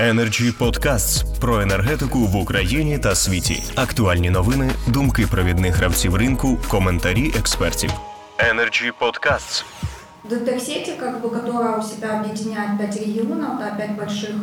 Energy Podcasts про енергетику в Україні та світі. Актуальні новини, думки провідних гравців ринку, коментарі експертів. Energy Podcasts. Детек-сети, как бы, которая у себя объединяет пять регионов, да, пять больших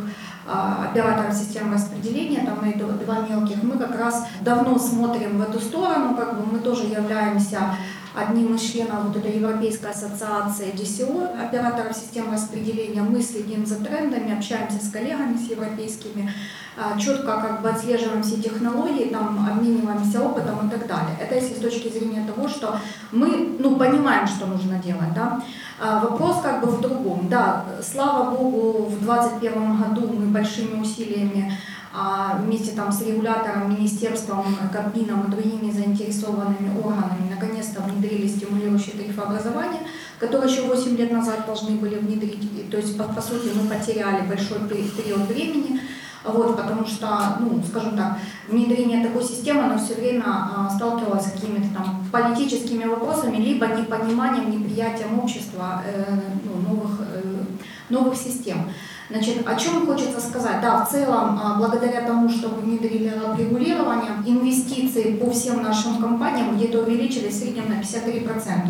а, операторов систем распределения, там и два мелких, мы как раз давно смотрим в эту сторону, как бы мы тоже являемся одним из членов вот этой Европейской ассоциации DCO, операторов систем распределения. Мы следим за трендами, общаемся с коллегами, с европейскими, а, четко как бы отслеживаем все технологии, там, обмениваемся опытом и так далее. Это если с точки зрения того, что мы ну, понимаем, что нужно делать. Да? А вопрос как бы в другом. Да, слава богу, в 2021 году мы большими усилиями вместе там с регулятором, министерством, Кабмином и другими заинтересованными органами наконец-то внедрили стимулирующие тарифообразование, которые еще 8 лет назад должны были внедрить. То есть, по, по сути, мы потеряли большой период времени, вот, потому что, ну, скажем так, внедрение такой системы, оно все время а, сталкивалось с какими-то там политическими вопросами, либо непониманием, неприятием общества э, ну, новых, э, новых систем. Значит, о чем хочется сказать? Да, в целом, а, благодаря тому, что мы внедрили регулирование, инвестиции по всем нашим компаниям где-то увеличились в среднем на 53%.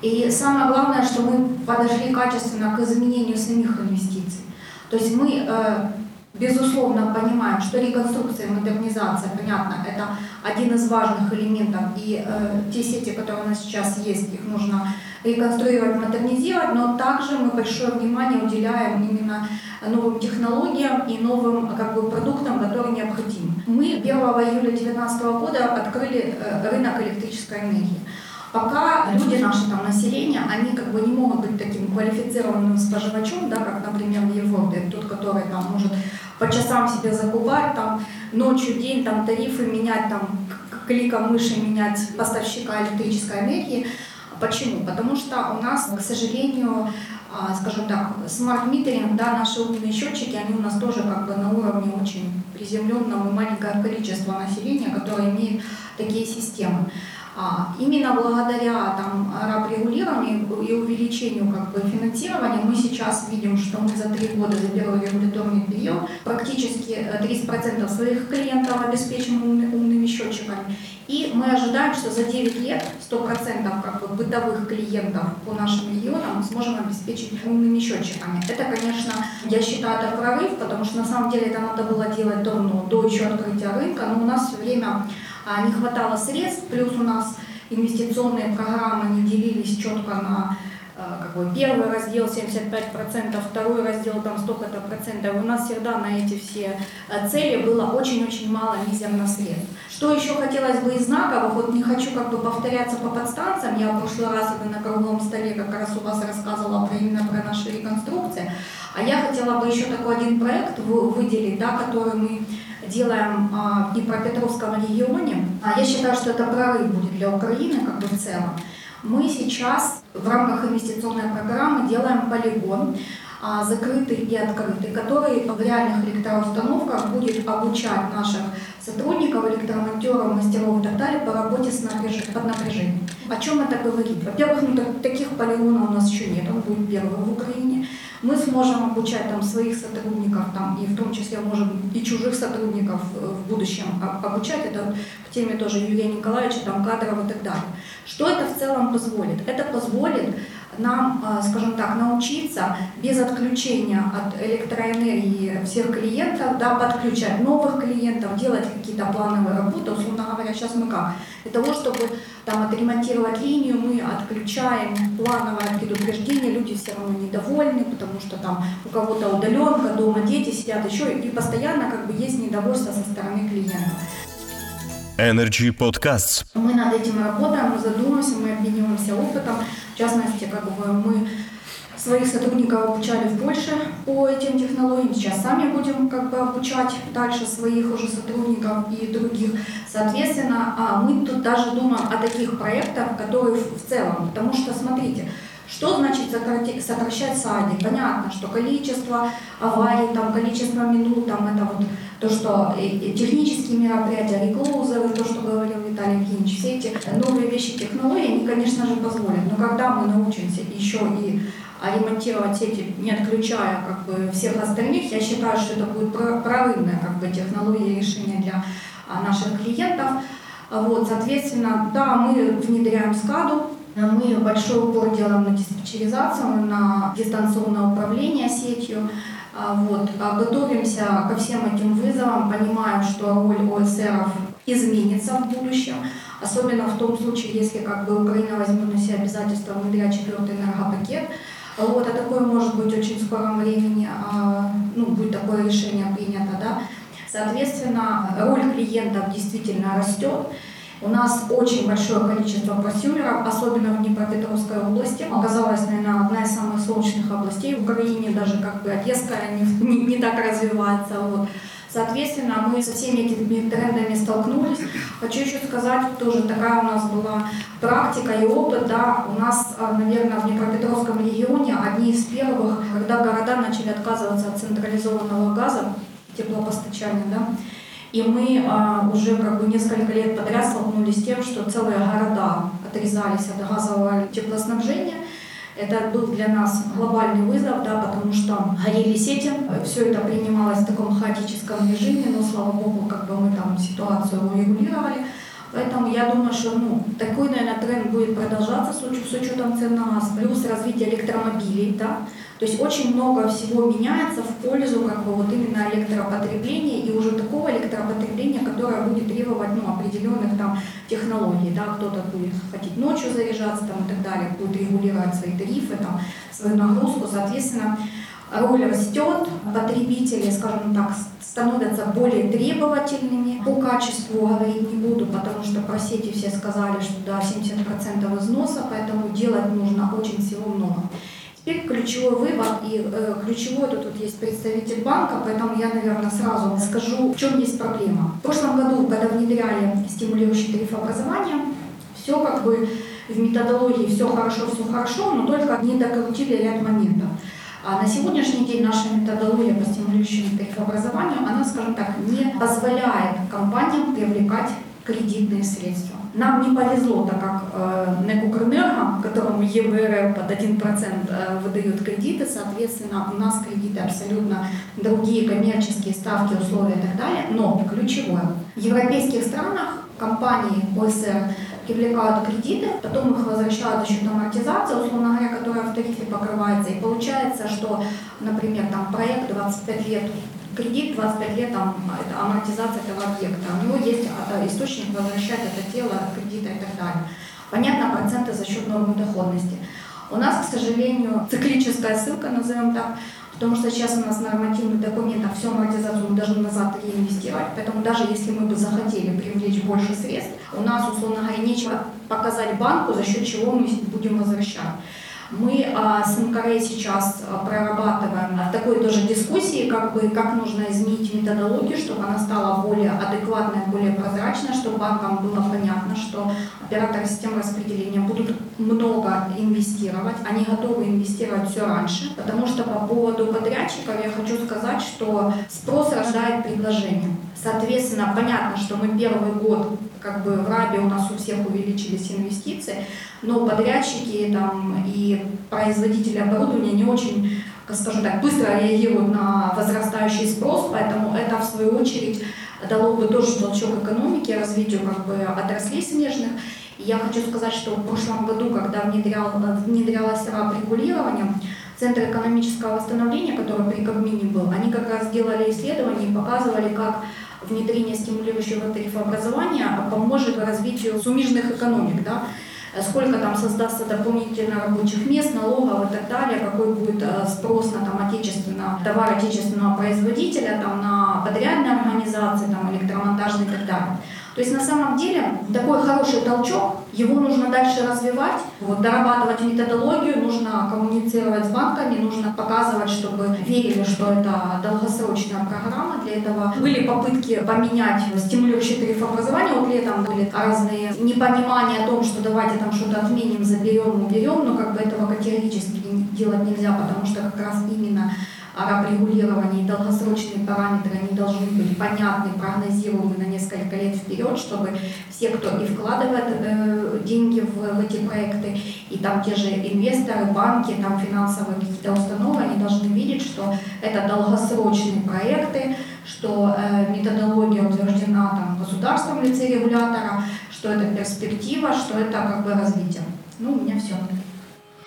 И самое главное, что мы подошли качественно к изменению самих инвестиций. То есть мы, э, безусловно, понимаем, что реконструкция и модернизация, понятно, это один из важных элементов. И э, те сети, которые у нас сейчас есть, их нужно реконструировать, модернизировать, но также мы большое внимание уделяем именно новым технологиям и новым как бы, продуктам, которые необходимы. Мы 1 июля 2019 года открыли э, рынок электрической энергии. Пока люди наши, там, население, они как бы не могут быть таким квалифицированным споживачом, да, как, например, в Европе, тот, который там может по часам себе закупать, там, ночью, день, там, тарифы менять, там, кликом мыши менять поставщика электрической энергии. Почему? Потому что у нас, к сожалению, а, скажем так, smart metering, да, наши умные счетчики, они у нас тоже как бы на уровне очень приземленном и маленькое количество населения, которое имеет такие системы. А, именно благодаря там, регулированию и увеличению как бы, финансирования мы сейчас видим, что мы за три года, за первый регуляторный период, практически 30% своих клиентов обеспечим. И мы ожидаем, что за 9 лет 100% как бы, бытовых клиентов по нашим регионам мы сможем обеспечить умными счетчиками. Это, конечно, я считаю, это прорыв, потому что на самом деле это надо было делать давно, до еще открытия рынка, но у нас все время а, не хватало средств, плюс у нас инвестиционные программы не делились четко на как бы первый раздел 75%, второй раздел там столько-то процентов. У нас всегда на эти все а, цели было очень-очень мало мизерно средств. Что еще хотелось бы из знаковых, вот не хочу как бы повторяться по подстанциям, я в прошлый раз это на круглом столе как раз у вас рассказывала про, именно про наши реконструкции, а я хотела бы еще такой один проект выделить, да, который мы делаем а, в Днепропетровском регионе. А я считаю, что это прорыв будет для Украины как бы в целом. Мы сейчас в рамках инвестиционной программы делаем полигон, а, закрытый и открытый, который в реальных электроустановках будет обучать наших сотрудников, электромонтеров, мастеров и так далее по работе с напряж... под напряжением. О чем это говорит? Во-первых, ну, таких полигонов у нас еще нет, он будет первый в Украине. Мы сможем обучать там своих сотрудников, там, и в том числе можем и чужих сотрудников э, в будущем обучать. Это к теме тоже Юрия Николаевича, там, кадров и так далее. Что это в целом позволит? Это позволит нам, э, скажем так, научиться без отключения от электроэнергии всех клиентов, да, подключать новых клиентов, делать какие-то плановые работы. Условно говоря, сейчас мы как? Для того, чтобы там отремонтировать линию, мы отключаем плановое предупреждение, люди все равно недовольны, потому что там у кого-то удаленка, дома дети сидят еще, и постоянно как бы есть недовольство со стороны клиента. Energy Podcasts. Мы над этим работаем, мы задумываемся, мы обмениваемся опытом. В частности, как бы мы своих сотрудников обучали в Польше по этим технологиям. Сейчас сами будем как бы обучать дальше своих уже сотрудников и других. Соответственно, а мы тут даже думаем о таких проектах, которые в целом. Потому что, смотрите, что значит сокращать сади? Понятно, что количество аварий, там, количество минут, там, это вот то, что технические мероприятия, реклоузеры, то, что говорил Виталий Евгеньевич, все эти новые вещи, технологии, они, конечно же, позволят. Но когда мы научимся еще и а ремонтировать сети, не отключая как бы, всех остальных, я считаю, что это будет прорывная как бы, технология решения для а, наших клиентов. Вот, соответственно, да, мы внедряем скаду, мы большой упор делаем на диспетчеризацию, на дистанционное управление сетью. А, вот. А готовимся ко всем этим вызовам, понимаем, что роль ОСР изменится в будущем, особенно в том случае, если как бы Украина возьмет на себя обязательство внедрять четвертый энергопакет. Вот, а такое может быть очень в скором времени, а, ну, будет такое решение принято, да. Соответственно, роль клиентов действительно растет. У нас очень большое количество просюмеров, особенно в Днепропетровской области. Оказалась, наверное, одна из самых солнечных областей в Украине, даже как бы Одесская не, не, не так развивается. Вот. Соответственно, мы со всеми этими трендами столкнулись. Хочу еще сказать, тоже такая у нас была практика и опыт. Да, у нас, а, наверное, в Днепропетровском регионе одни из первых, когда города начали отказываться от централизованного газа, теплопостачания, да, и мы а, уже как бы несколько лет подряд столкнулись с тем, что целые города отрезались от газового теплоснабжения. Это был для нас глобальный вызов, да, потому что горели сети, все это принималось в таком хаотическом режиме, но, слава богу, как бы мы там ситуацию урегулировали. Поэтому я думаю, что ну, такой, наверное, тренд будет продолжаться с, уч- с учетом цен на газ, плюс развитие электромобилей. Да? То есть очень много всего меняется в пользу как бы, вот именно электропотребления и уже такого электропотребления, которое будет требовать ну, определенных там, технологий. Да? Кто-то будет хотеть ночью заряжаться там, и так далее, будет регулировать свои тарифы, там, свою нагрузку. Соответственно, роль растет, потребители, скажем так, становятся более требовательными. По качеству говорить не буду, потому что про сети все сказали, что да, 70% износа, поэтому делать нужно очень всего много. Теперь ключевой вывод, и э, ключевой тут, тут есть представитель банка, поэтому я, наверное, сразу скажу, в чем есть проблема. В прошлом году, когда внедряли стимулирующий тариф образования, все как бы в методологии все хорошо, все хорошо, но только не докрутили ряд моментов. А на сегодняшний день наша методология по стимулирующему тарифообразованию, она, скажем так, не позволяет компаниям привлекать кредитные средства. Нам не повезло, так как э, НЭК которому ЕВР под 1% э, выдает кредиты, соответственно, у нас кредиты абсолютно другие коммерческие ставки, условия и так далее. Но ключевое, в европейских странах компании ОСР привлекают кредиты, потом их возвращают за счет амортизации, условно говоря, которая в тарифе покрывается. И получается, что, например, там проект 25 лет кредит 25 лет, там, это амортизация этого объекта. У него есть а, источник возвращать это тело кредита и так далее. Понятно, проценты за счет нормы доходности. У нас, к сожалению, циклическая ссылка, назовем так, Потому что сейчас у нас нормативных документах всю амортизацию мы должны назад реинвестировать. Поэтому даже если мы бы захотели привлечь больше средств, у нас, условно говоря, нечего показать банку, за счет чего мы будем возвращать. Мы а, с МКР сейчас а, прорабатываем в такой тоже дискуссии, как бы, как нужно изменить методологию, чтобы она стала более адекватной, более прозрачной, чтобы банкам было понятно, что операторы системы распределения будут много инвестировать, они готовы инвестировать все раньше, потому что по поводу подрядчиков я хочу сказать, что спрос рождает предложение. Соответственно, понятно, что мы первый год, как бы в РАБе у нас у всех увеличились инвестиции, но подрядчики там, и производители оборудования не очень, скажем так, быстро реагируют на возрастающий спрос, поэтому это в свою очередь дало бы тоже толчок экономике, развитию как бы отраслей смежных. И я хочу сказать, что в прошлом году, когда внедрял, внедрялось РАБ регулирование, Центр экономического восстановления, который при Кабмине был, они как раз сделали исследования и показывали, как внедрение стимулирующего тарифообразования поможет развитию сумежных экономик. Да? Сколько там создастся дополнительно рабочих мест, налогов и так далее, какой будет э, спрос на там, отечественного, товар отечественного производителя, там, на подрядные организации, там, электромонтажные и так далее. То есть на самом деле такой хороший толчок, его нужно дальше развивать, вот, дорабатывать методологию, нужно коммуницировать с банками, нужно показывать, чтобы верили, что это долгосрочная программа. Для этого были попытки поменять стимулирующий тариф образования. Вот летом были разные непонимания о том, что давайте там что-то отменим, заберем, уберем, но как бы этого категорически делать нельзя, потому что как раз именно регулирования и долгосрочные параметры, они должны быть понятны, прогнозируемы на несколько лет вперед, чтобы все, кто и вкладывает э, деньги в эти проекты, и там те же инвесторы, банки, там финансовые какие-то установы, они должны видеть, что это долгосрочные проекты, что э, методология утверждена там, государством в лице регулятора, что это перспектива, что это как бы развитие. Ну, у меня все.